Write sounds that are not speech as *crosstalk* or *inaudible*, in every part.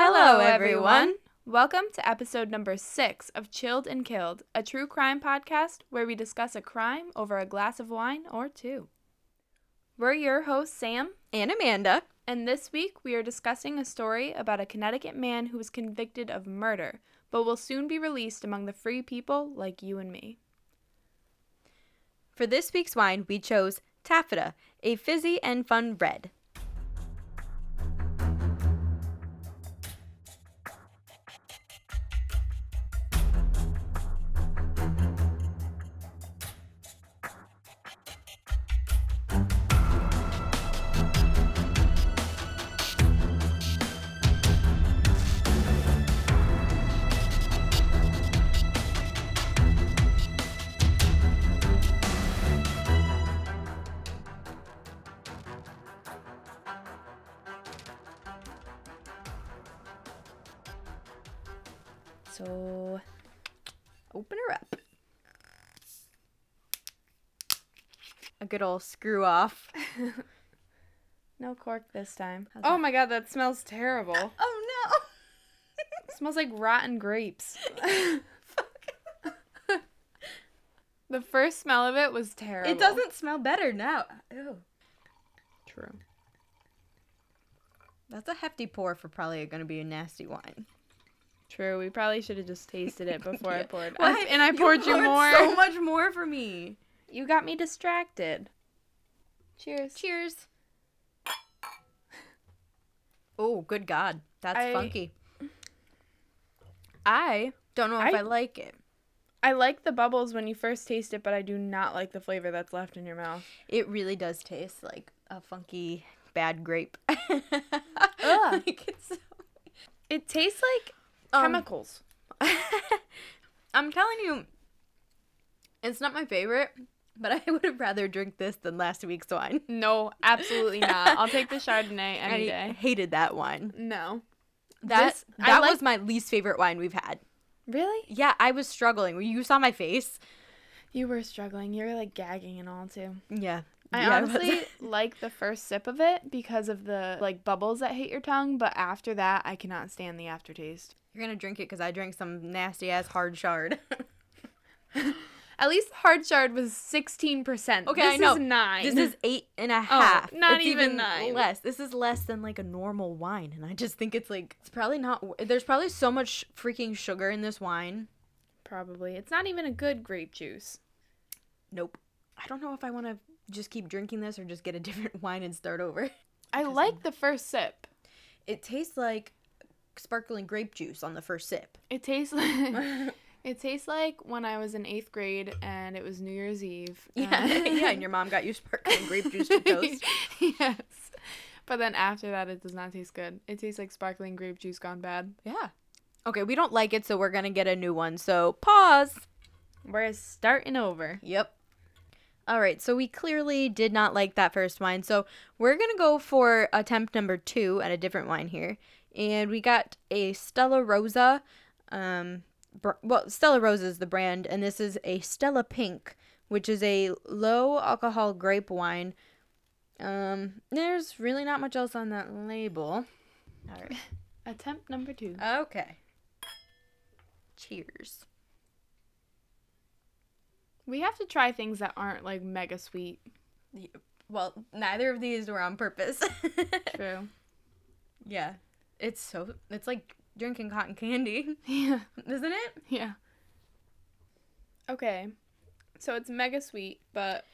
Hello, everyone. Welcome to episode number six of Chilled and Killed, a true crime podcast where we discuss a crime over a glass of wine or two. We're your hosts, Sam, And Amanda. and this week we are discussing a story about a Connecticut man who was convicted of murder, but will soon be released among the free people like you and me. For this week's wine, we chose Taffeta, a fizzy and fun red. Good old screw off. *laughs* No cork this time. How's oh that? my god, that smells terrible. *laughs* Oh no. smells like rotten grapes. *laughs* The first smell of it was terrible. it doesn't smell better now. Ew. True. That's a hefty pour for probably going to be a nasty wine. True. We probably should have just tasted it before I poured. Why? I- and I poured you, more. So much more for me. You got me distracted. Cheers. Cheers. *laughs* Oh, good God. That's I- funky. I Don't know if I- I like it. I like the bubbles when you first taste it, but I do not like the flavor that's left in your mouth. It really does taste like a funky bad grape. *laughs* Like, it's so- *laughs* It tastes like Um, chemicals. I'm telling you, it's not my favorite, but I *laughs* would have rather drink this than last week's wine. No, absolutely not. I'll take the Chardonnay *laughs* any day. I day. hated that wine. No. That This- that like- was my least favorite wine we've had. Really? Yeah, I was struggling. You saw my face. You were struggling. You were like gagging and all too. Yeah. I Yeah, honestly *laughs* like the first sip of it because of the like bubbles that hit your tongue, but after that, I cannot stand the aftertaste. You're gonna drink it because I drank some nasty ass hard shard. At least hard shard was sixteen percent. Okay, this I know. Is nine. This is eight and a *laughs* oh, half. not It's even nine. less. This is less than like a normal wine, and I just think it's like it's probably not. There's probably so much freaking sugar in this wine. probably. It's not even a good grape juice. Nope. I don't know if I want to just keep drinking this or just get a *laughs* different wine and start over. I like the first sip. It tastes like sparkling grape juice on the first sip. It tastes like *laughs* it tastes like when I was in eighth grade and it was New Year's Eve. *laughs* yeah, *laughs* yeah, and your mom got you sparkling grape juice to *laughs* toast. yes. But then after that, it does not taste good. It tastes like sparkling grape juice gone bad. Yeah. Okay, we don't like it, so we're gonna get a new one. So pause. We're starting over. Yep. All right, so we clearly did not like that first wine. So we're going to go for attempt number two at a different wine here. And we got a Stella Rosa. Um, well, Stella Rose is the brand, and this is a Stella Pink, which is a low alcohol grape wine. Um, there's really not much else on that label. All right. *laughs* Attempt number two. Okay. Cheers. We have to try things that aren't like mega sweet. Well, neither of these were on purpose. *laughs* True. Yeah. It's so it's like drinking cotton candy, *laughs* *laughs* Yeah. isn't it? Yeah. Okay. So it's mega sweet, but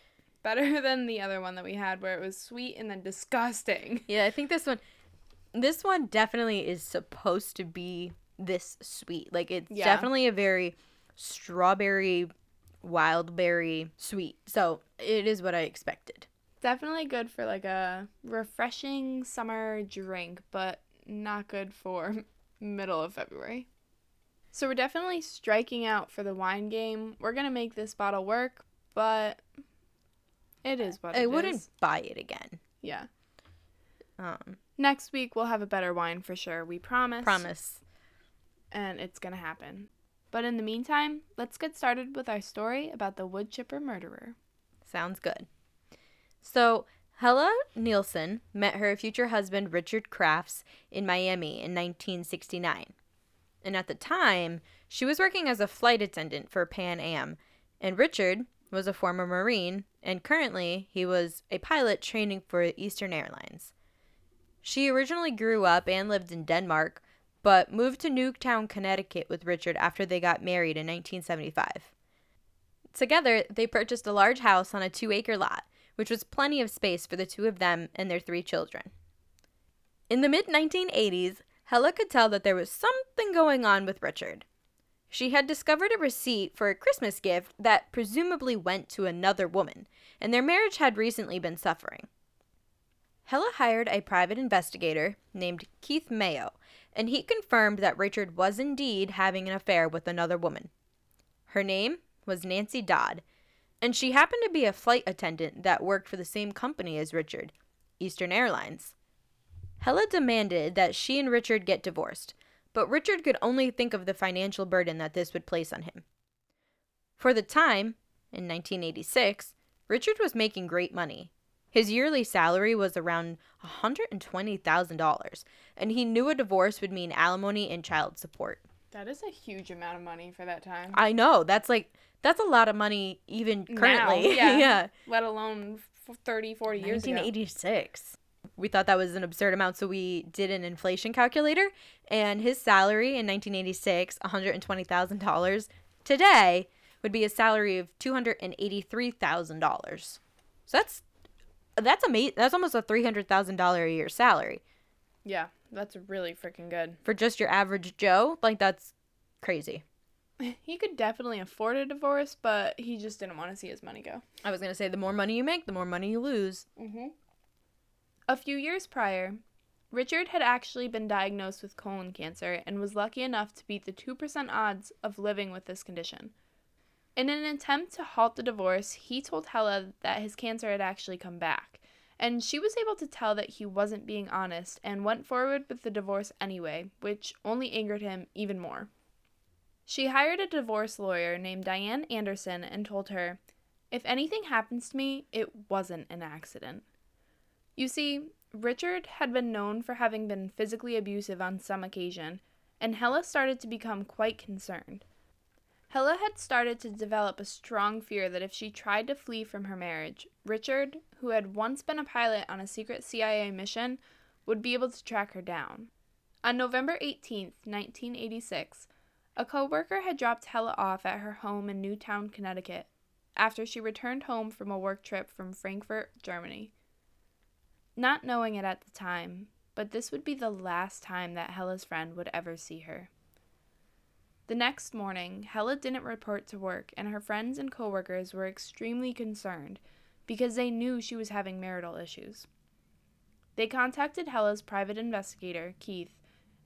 better *laughs* than the other one that we had where it was sweet and then disgusting. Yeah, I think this one this one definitely is supposed to be this sweet. Like it's Yeah. definitely a very strawberry wild berry sweet. So, it is what I expected. Definitely good for like a refreshing summer drink, but not good for middle of February. So we're definitely striking out for the wine game. We're gonna make this bottle work, but it is what it is. I it wouldn't is. buy it again. Yeah. Um Next week we'll have a better wine for sure. We promise. promise. And it's gonna happen. But in the meantime, let's get started with our story about the wood chipper murderer. Sounds good. So, Helle Nielsen met her future husband Richard Crafts in Miami in 1969. And at the time, she was working as a flight attendant for Pan Am, and Richard was a former Marine, and currently he was a pilot training for Eastern Airlines. She originally grew up and lived in Denmark, but moved to Newtown, Connecticut with Richard after they got married in 1975. Together, they purchased a large house on a two acre lot, which was plenty of space for the two of them and their three children. In the mid 1980s, Helle could tell that there was something going on with Richard. She had discovered a receipt for a Christmas gift that presumably went to another woman, and their marriage had recently been suffering. Helle hired a private investigator named Keith Mayo, and he confirmed that Richard was indeed having an affair with another woman. Her name was Nancy Dodd, and she happened to be a flight attendant that worked for the same company as Richard, Eastern Airlines. Helle demanded that she and Richard get divorced, but Richard could only think of the financial burden that this would place on him. For the time, in 1986, Richard was making great money. His yearly salary was around $120,000, and he knew a divorce would mean alimony and child support. That is a huge amount of money for that time. I know. That's like that's a lot of money even currently. Now, *laughs* yeah. yeah. Let alone f- 30, 40 years ago. 1986. We thought that was an absurd amount, so we did an inflation calculator, and his salary in 1986, $120,000, today would be a salary of $283,000. So that's that's amazing. That's almost a $300,000 a year salary Yeah, that's really freaking good. for just your average Joe. Like that's crazy. *laughs* He could definitely afford a divorce, but he just didn't want to see his money go. I was going to say the more money you make, the more money you lose. Mm-hmm. A few years prior, Richard had actually been diagnosed with colon cancer and was lucky enough to beat the 2% odds of living with this condition. In an attempt to halt the divorce, he told Helle that his cancer had actually come back, and she was able to tell that he wasn't being honest and went forward with the divorce anyway, which only angered him even more. She hired a divorce lawyer named Diane Anderson and told her, If anything happens to me, it wasn't an accident. You see, Richard had been known for having been physically abusive on some occasion, and Helle started to become quite concerned. Helle had started to develop a strong fear that if she tried to flee from her marriage, Richard, who had once been a pilot on a secret CIA mission, would be able to track her down. On November 18, 1986, a coworker had dropped Helle off at her home in Newtown, Connecticut, after she returned home from a work trip from Frankfurt, Germany. Not knowing it at the time, but this would be the last time that Helle's friend would ever see her. The next morning, Helle didn't report to work, and her friends and coworkers were extremely concerned because they knew she was having marital issues. They contacted Helle's private investigator, Keith,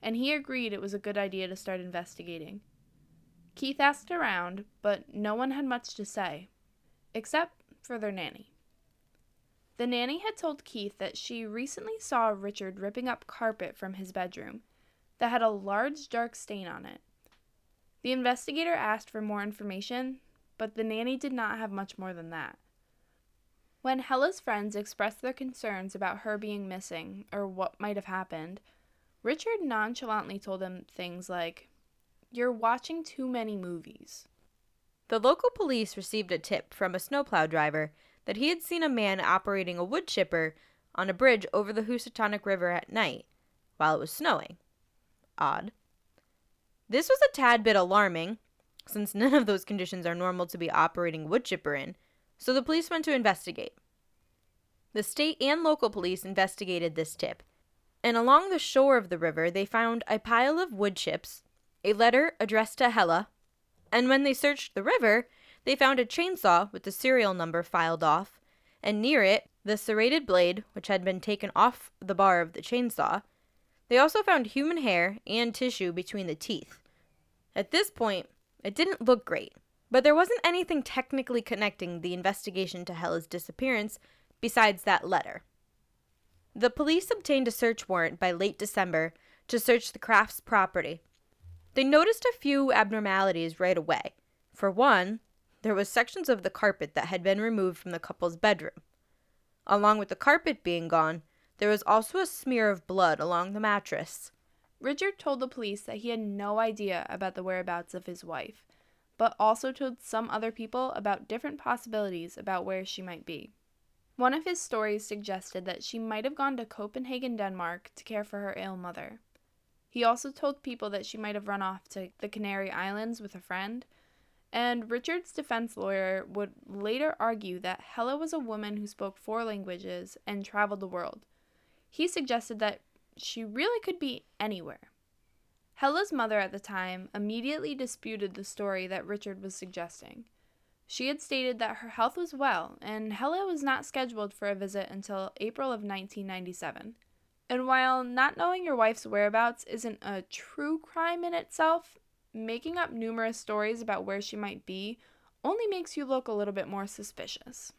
and he agreed it was a good idea to start investigating. Keith asked around, but no one had much to say, except for their nanny. The nanny had told Keith that she recently saw Richard ripping up carpet from his bedroom that had a large dark stain on it. The investigator asked for more information, but the nanny did not have much more than that. When Helle's friends expressed their concerns about her being missing or what might have happened, Richard nonchalantly told them things like, You're watching too many movies. The local police received a tip from a snowplow driver that he had seen a man operating a wood chipper on a bridge over the Housatonic River at night while it was snowing. Odd. This was a tad bit alarming, since none of those conditions are normal to be operating wood chipper in, so the police went to investigate. The state and local police investigated this tip, and along the shore of the river they found a pile of wood chips, a letter addressed to Helle, and when they searched the river, they found a chainsaw with the serial number filed off, and near it, the serrated blade, which had been taken off the bar of the chainsaw. They also found human hair and tissue between the teeth. At this point, it didn't look great, but there wasn't anything technically connecting the investigation to Helle's disappearance besides that letter. The police obtained a search warrant by late December to search the Crafts' property. They noticed a few abnormalities right away. For one, there was sections of the carpet that had been removed from the couple's bedroom. Along with the carpet being gone, there was also a smear of blood along the mattress. Richard told the police that he had no idea about the whereabouts of his wife, but also told some other people about different possibilities about where she might be. One of his stories suggested that she might have gone to Copenhagen, Denmark to care for her ill mother. He also told people that she might have run off to the Canary Islands with a friend, and Richard's defense lawyer would later argue that Helle was a woman who spoke four languages and traveled the world. He suggested that she really could be anywhere. Helle's mother at the time immediately disputed the story that Richard was suggesting. She had stated that her health was well, and Helle was not scheduled for a visit until April of 1997. And while not knowing your wife's whereabouts isn't a true crime in itself, making up numerous stories about where she might be only makes you look a little bit more suspicious.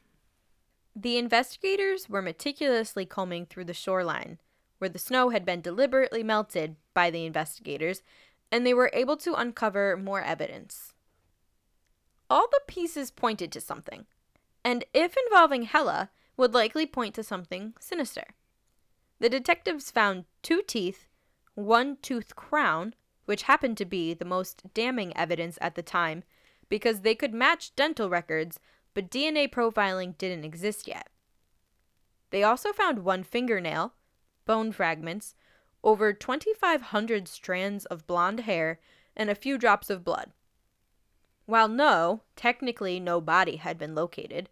The investigators were meticulously combing through the shoreline, where the snow had been deliberately melted by the investigators, and they were able to uncover more evidence. All the pieces pointed to something, and if involving Helle, would likely point to something sinister. The detectives found two teeth, one tooth crown, which happened to be the most damning evidence at the time because they could match dental records, but DNA profiling didn't exist yet. They also found one fingernail, bone fragments, over 2,500 strands of blonde hair, and a few drops of blood. While no, technically no body had been located,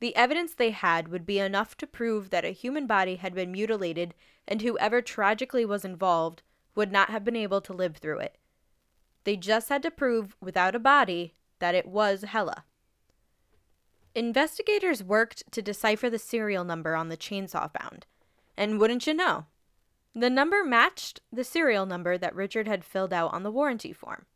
the evidence they had would be enough to prove that a human body had been mutilated and whoever tragically was involved would not have been able to live through it. They just had to prove, without a body, that it was Helle. Investigators worked to decipher the serial number on the chainsaw found, and wouldn't you know, the number matched the serial number that Richard had filled out on the warranty form.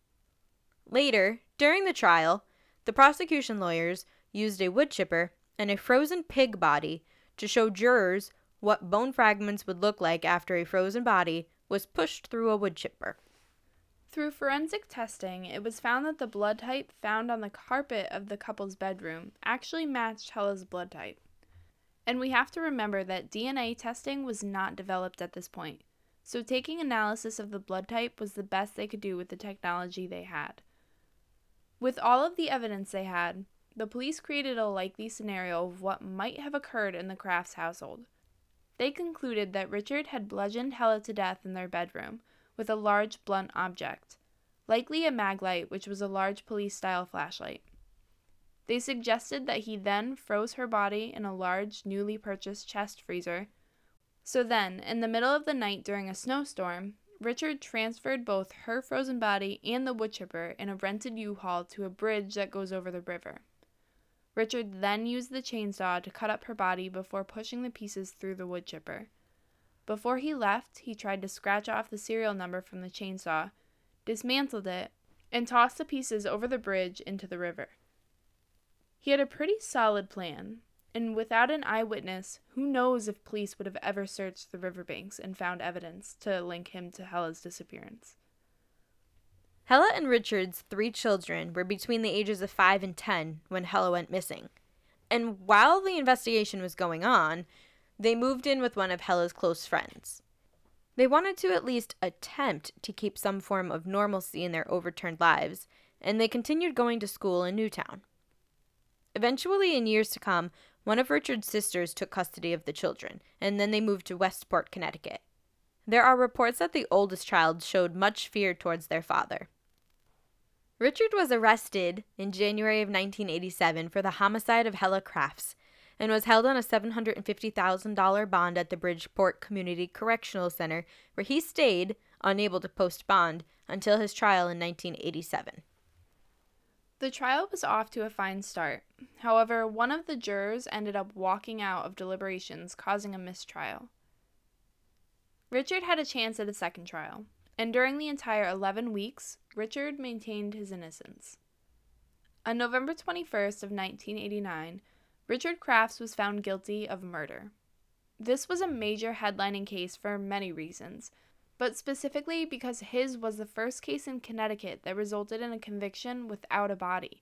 Later, during the trial, the prosecution lawyers used a wood chipper and a frozen pig body to show jurors what bone fragments would look like after a frozen body was pushed through a wood chipper. Through forensic testing, it was found that the blood type found on the carpet of the couple's bedroom actually matched Helle's blood type. And we have to remember that DNA testing was not developed at this point, so taking analysis of the blood type was the best they could do with the technology they had. With all of the evidence they had, the police created a likely scenario of what might have occurred in the Crafts household. They concluded that Richard had bludgeoned Helle to death in their bedroom with a large blunt object, likely a maglite, which was a large police style flashlight. They suggested that he then froze her body in a large, newly purchased chest freezer. So then, in the middle of the night during a snowstorm, Richard transferred both her frozen body and the wood chipper in a rented U Haul to a bridge that goes over the river. Richard then used the chainsaw to cut up her body before pushing the pieces through the wood chipper. Before he left, he tried to scratch off the serial number from the chainsaw, dismantled it, and tossed the pieces over the bridge into the river. He had a pretty solid plan, and without an eyewitness, who knows if police would have ever searched the riverbanks and found evidence to link him to Helle's disappearance. Helle and Richard's three children were between the ages of 5 and 10 when Helle went missing. And while the investigation was going on, they moved in with one of Helle's close friends. They wanted to at least attempt to keep some form of normalcy in their overturned lives, and they continued going to school in Newtown. Eventually, in years to come, one of Richard's sisters took custody of the children, and then they moved to Westport, Connecticut. There are reports that the oldest child showed much fear towards their father. Richard was arrested in January of 1987 for the homicide of Helle Crafts and was held on a $750,000 bond at the Bridgeport Community Correctional Center, where he stayed, unable to post bond, until his trial in 1987. The trial was off to a fine start. However, one of the jurors ended up walking out of deliberations, causing a mistrial. Richard had a chance at a second trial, and during the entire 11 weeks, Richard maintained his innocence. On November 21st of 1989, Richard Crafts was found guilty of murder. This was a major headlining case for many reasons, but specifically because his was the first case in Connecticut that resulted in a conviction without a body,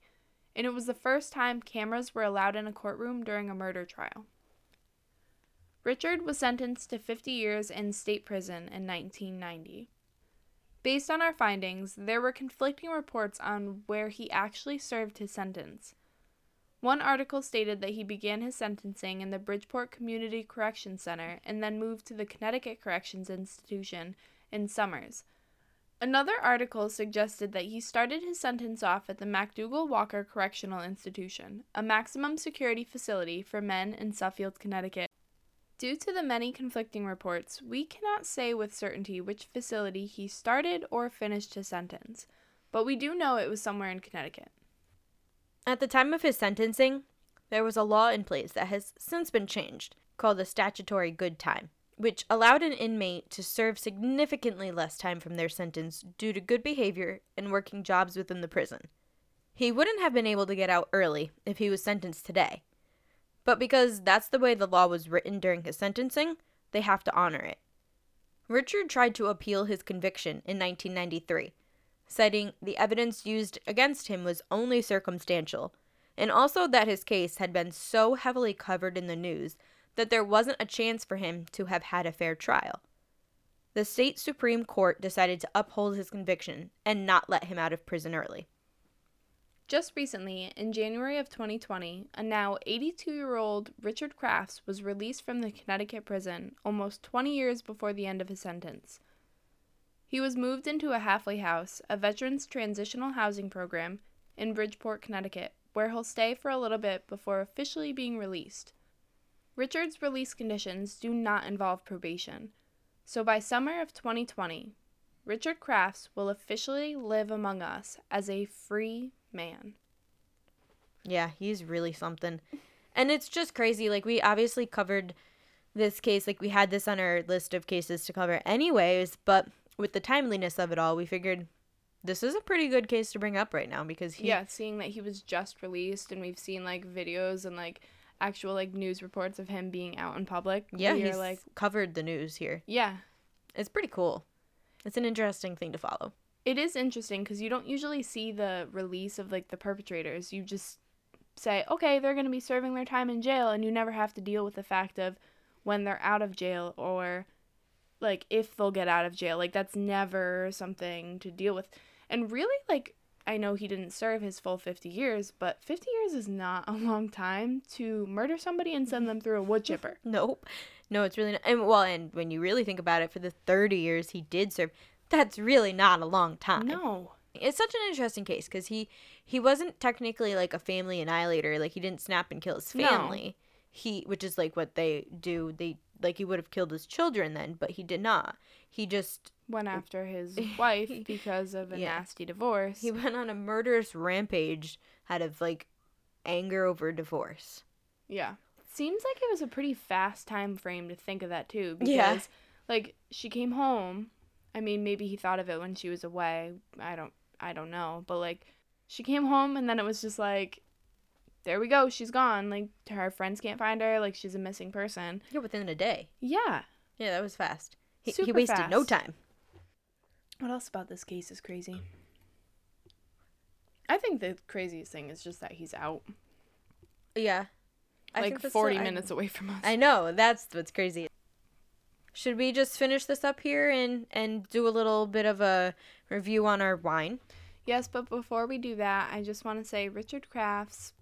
and it was the first time cameras were allowed in a courtroom during a murder trial. Richard was sentenced to 50 years in state prison in 1990. Based on our findings, there were conflicting reports on where he actually served his sentence. One article stated that he began his sentencing in the Bridgeport Community Correction Center and then moved to the Connecticut Corrections Institution in Somers. Another article suggested that he started his sentence off at the MacDougall Walker Correctional Institution, a maximum security facility for men in Suffield, Connecticut. Due to the many conflicting reports, we cannot say with certainty which facility he started or finished his sentence, but we do know it was somewhere in Connecticut. At the time of his sentencing, there was a law in place that has since been changed called the statutory good time, which allowed an inmate to serve significantly less time from their sentence due to good behavior and working jobs within the prison. He wouldn't have been able to get out early if he was sentenced today. But because that's the way the law was written during his sentencing, they have to honor it. Richard tried to appeal his conviction in 1993 citing the evidence used against him was only circumstantial, and also that his case had been so heavily covered in the news that there wasn't a chance for him to have had a fair trial. The state Supreme Court decided to uphold his conviction and not let him out of prison early. Just recently, in January of 2020, a now 82 year old Richard Crafts was released from the Connecticut prison almost 20 years before the end of his sentence. He was moved into a halfway house, a veterans transitional housing program, in Bridgeport, Connecticut, where he'll stay for a little bit before officially being released. Richard's release conditions do not involve probation, so by summer of 2020, Richard Crafts will officially live among us as a free man. Yeah, he's really something. And it's just crazy. Like, we obviously covered this case, like, we had this on our list of cases to cover, anyways, but with the timeliness of it all, we figured this is a pretty good case to bring up right now because he yeah, seeing that he was just released and we've seen like videos and like actual like news reports of him being out in public. Yeah, he's like covered the news here. Yeah, it's pretty cool. It's an interesting thing to follow. It is interesting because you don't usually see the release of like the perpetrators. You just say, okay, they're going to be serving their time in jail, and you never have to deal with the fact of when they're out of jail or like if they'll get out of jail. Like that's never something to deal with. And really like I know he didn't serve his full 50 years, but 50 years is not a long time to murder somebody and send them through a wood chipper. *laughs* nope. No, it's really not. And well, and when you really think about it, for the 30 years he did serve, that's really not a long time. No. It's such an interesting case because he he wasn't technically like a family annihilator. Like he didn't snap and kill his family. No. He, which is like what they do. They like he would have killed his children then, but he did not. He just went after his *laughs* wife because of a yeah. nasty divorce. He went on a murderous rampage out of like anger over divorce. Yeah. Seems like it was a pretty fast time frame to think of that too because yeah. like she came home. I mean, maybe he thought of it when she was away. I don't I don't know, but like she came home and then it was just like there we go, she's gone. Like her friends can't find her. Like she's a missing person. Yeah, within a day. Yeah. Yeah, that was fast. He, Super he wasted fast. no time. What else about this case is crazy? I think the craziest thing is just that he's out. Yeah. I like 40 minutes I, away from us. I know. That's what's crazy. Should we just finish this up here and and do a little bit of a review on our wine? Yes, but before we do that, I just want to say Richard Crafts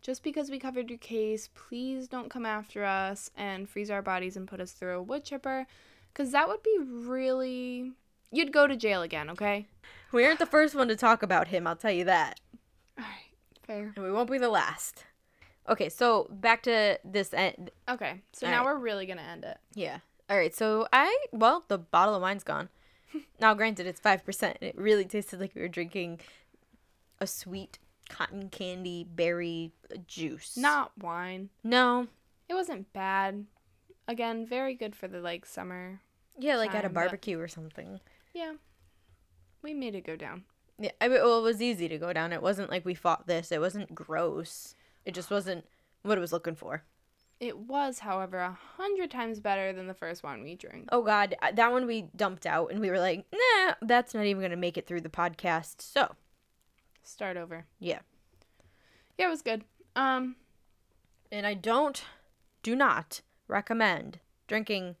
just because we covered your case, please don't come after us and freeze our bodies and put us through a wood chipper because that would be really. You'd go to jail again, okay? We aren't the first one to talk about him, I'll tell you that. Alright, fair. And we won't be the last. Okay, so back to this end. Okay, so All now right. we're really gonna end it. Yeah. All right, so I well, the bottle of wine's gone. *laughs* now, granted, it's five percent. It really tasted like we were drinking a sweet cotton candy berry juice. Not wine. No. It wasn't bad. Again, very good for the like summer. Yeah, like time, at a barbecue or something. Yeah. We made it go down. Yeah, I mean, well, it was easy to go down. It wasn't like we fought this. It wasn't gross. It just wasn't what it was looking for. It was, however, a hundred times better than the first one we drank. Oh God, that one we dumped out, and we were like, "Nah, that's not even gonna make it through the podcast." So start over. Yeah. Yeah, it was good. Um and I don't do not recommend drinking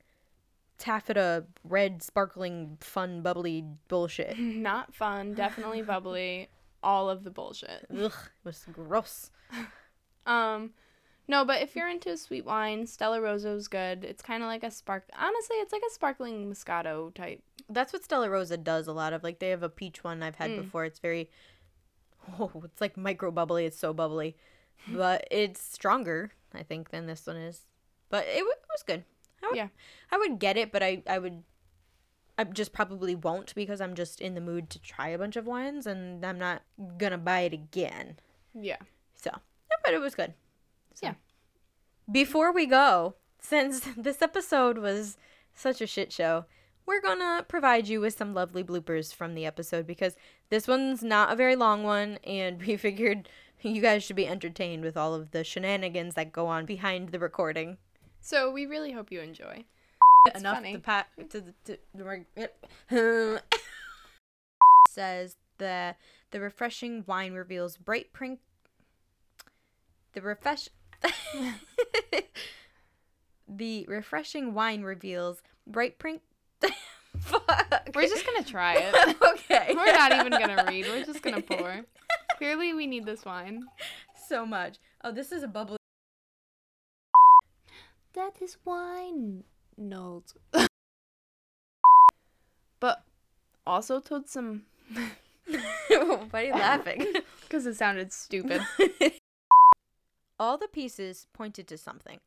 taffeta red sparkling fun bubbly bullshit. *laughs* Not fun, definitely bubbly, *laughs* all of the bullshit. Ugh, it was gross. *laughs* Um, no, but if you're into sweet wine, Stella Rosa's good. It's kind of like a spark. Honestly, it's like a sparkling Moscato type. That's what Stella Rosa does a lot of. Like they have a peach one I've had Mm. before. It's very *laughs* oh, it's like micro bubbly. It's so bubbly. But it's stronger, I think, than this one is. But it, w- it was good. I would, Yeah. I would get it, but I, I would I just probably won't because I'm just in the mood to try a bunch of wines and I'm not gonna buy it again. Yeah. So, yeah, but it was good. So. Yeah. Before we go, since *laughs* this episode was such a shit show, we're gonna provide you with some lovely bloopers from the episode because this one's not a very long one, and *laughs* we figured you guys should be entertained with all of the shenanigans that go on behind the recording. So we really hope you enjoy. It's Enough funny. to pat to the to, *laughs* says the the refreshing wine reveals bright pink the refresh *laughs* the refreshing wine reveals bright pink *laughs* Fuck. We're just gonna try it. *laughs* okay. We're not even gonna read. We're just gonna *laughs* pour. Clearly, we need this wine. so much. Oh, this is a bubbly. That is wine notes. but also told some Why are you laughing? because it sounded stupid. All the pieces pointed to something.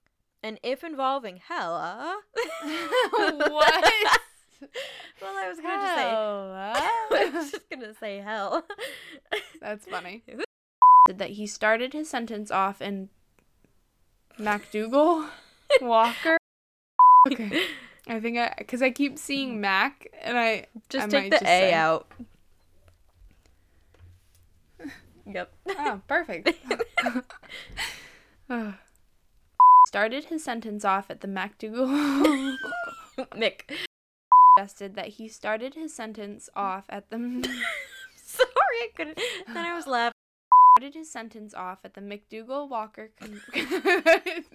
And if involving Helle. *laughs* what? *laughs* Well, I was going to say. *laughs* I was just going to say hell. That's funny. That he started his sentence off in MacDougall Walker. Okay. I think I because I keep seeing Mac and I Just I take the just A say- out. Yep. oh perfect. Oh. Started his sentence off at the MacDougall. *laughs* Mick. suggested that he started his sentence off at the *laughs* Sorry, I couldn't. Then I was laughing. started his sentence off at the McDougal Walker. Con- *laughs* I'm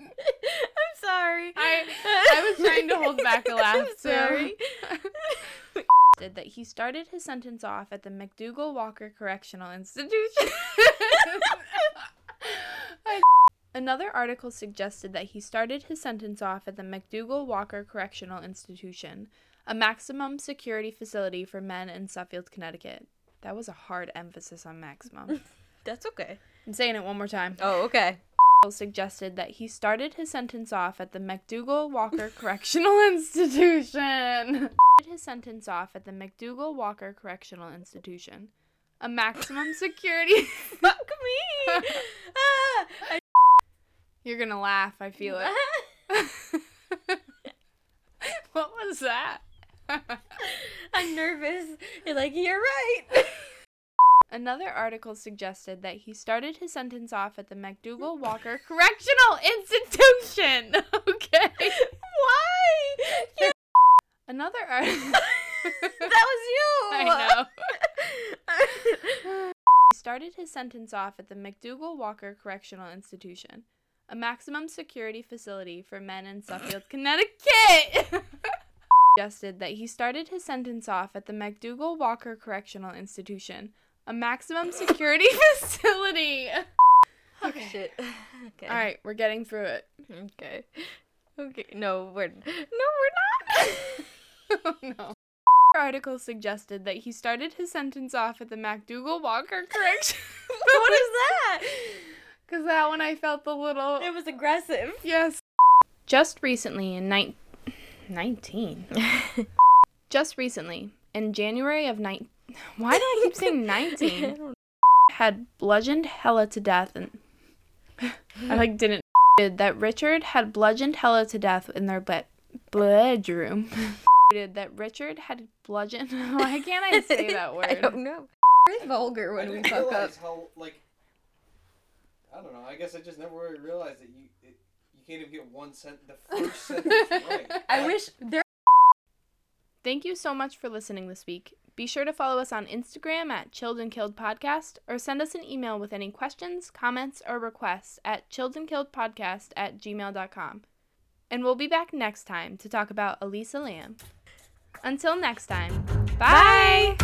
sorry. I- I was trying to hold back a laugh, I'm sorry. Said that he started his sentence off at the McDougal Walker Correctional Institution. Another article suggested that he started his sentence off at the McDougal Walker Correctional Institution, a maximum security facility for men in Suffield, Connecticut. That was a hard emphasis on maximum. *laughs* That's okay. I'm saying it one more time. Oh, okay. suggested that he started his sentence off at the McDougal Walker *laughs* Correctional Institution. his sentence off at the McDougal Walker Correctional Institution. A maximum security. *laughs* Fuck me. ah, I- You're gonna laugh, I feel it. *laughs* what was that? *laughs* I'm nervous. You're like, you're right. *laughs* Another article suggested that he started his sentence off at the McDougal Walker Correctional Institution. Okay. Why? You- Another article. that was you. I know. He started his sentence off at the McDougal Walker Correctional Institution, a maximum security facility for men in Suffield, *coughs* Connecticut. *laughs* Suggested that he started his sentence off at the McDougal Walker Correctional Institution, a maximum security *laughs* facility. Oh, shit. *laughs* Okay. All right, we're getting through it. Okay. Okay. No, we're no, we're not. oh no. Article suggested that he started his sentence off at the McDougal Walker Correction. what is that? Because that one I felt a little. It was aggressive. Yes. Just recently in nine- 19. *laughs* Just recently, in January of 9. Why do I keep saying *laughs* 19? Had bludgeoned Helle to death and. I like didn't. That Richard had bludgeoned Helle to death in their bed bedroom. *laughs* that Richard had bludgeoned. Why can't I say that word? I don't know. We're vulgar when we didn't fuck up. how like I don't know. I guess I just never really realized that you it, you can't even get one sent the *laughs* first sentence right. I wish there. Thank you so much for listening this week. Be sure to follow us on Instagram at Chilled and Killed Podcast or send us an email with any questions, comments, or requests at chilledandkilledpodcast at gmail.com. And we'll be back next time to talk about Elisa Lam. Until next time, Bye.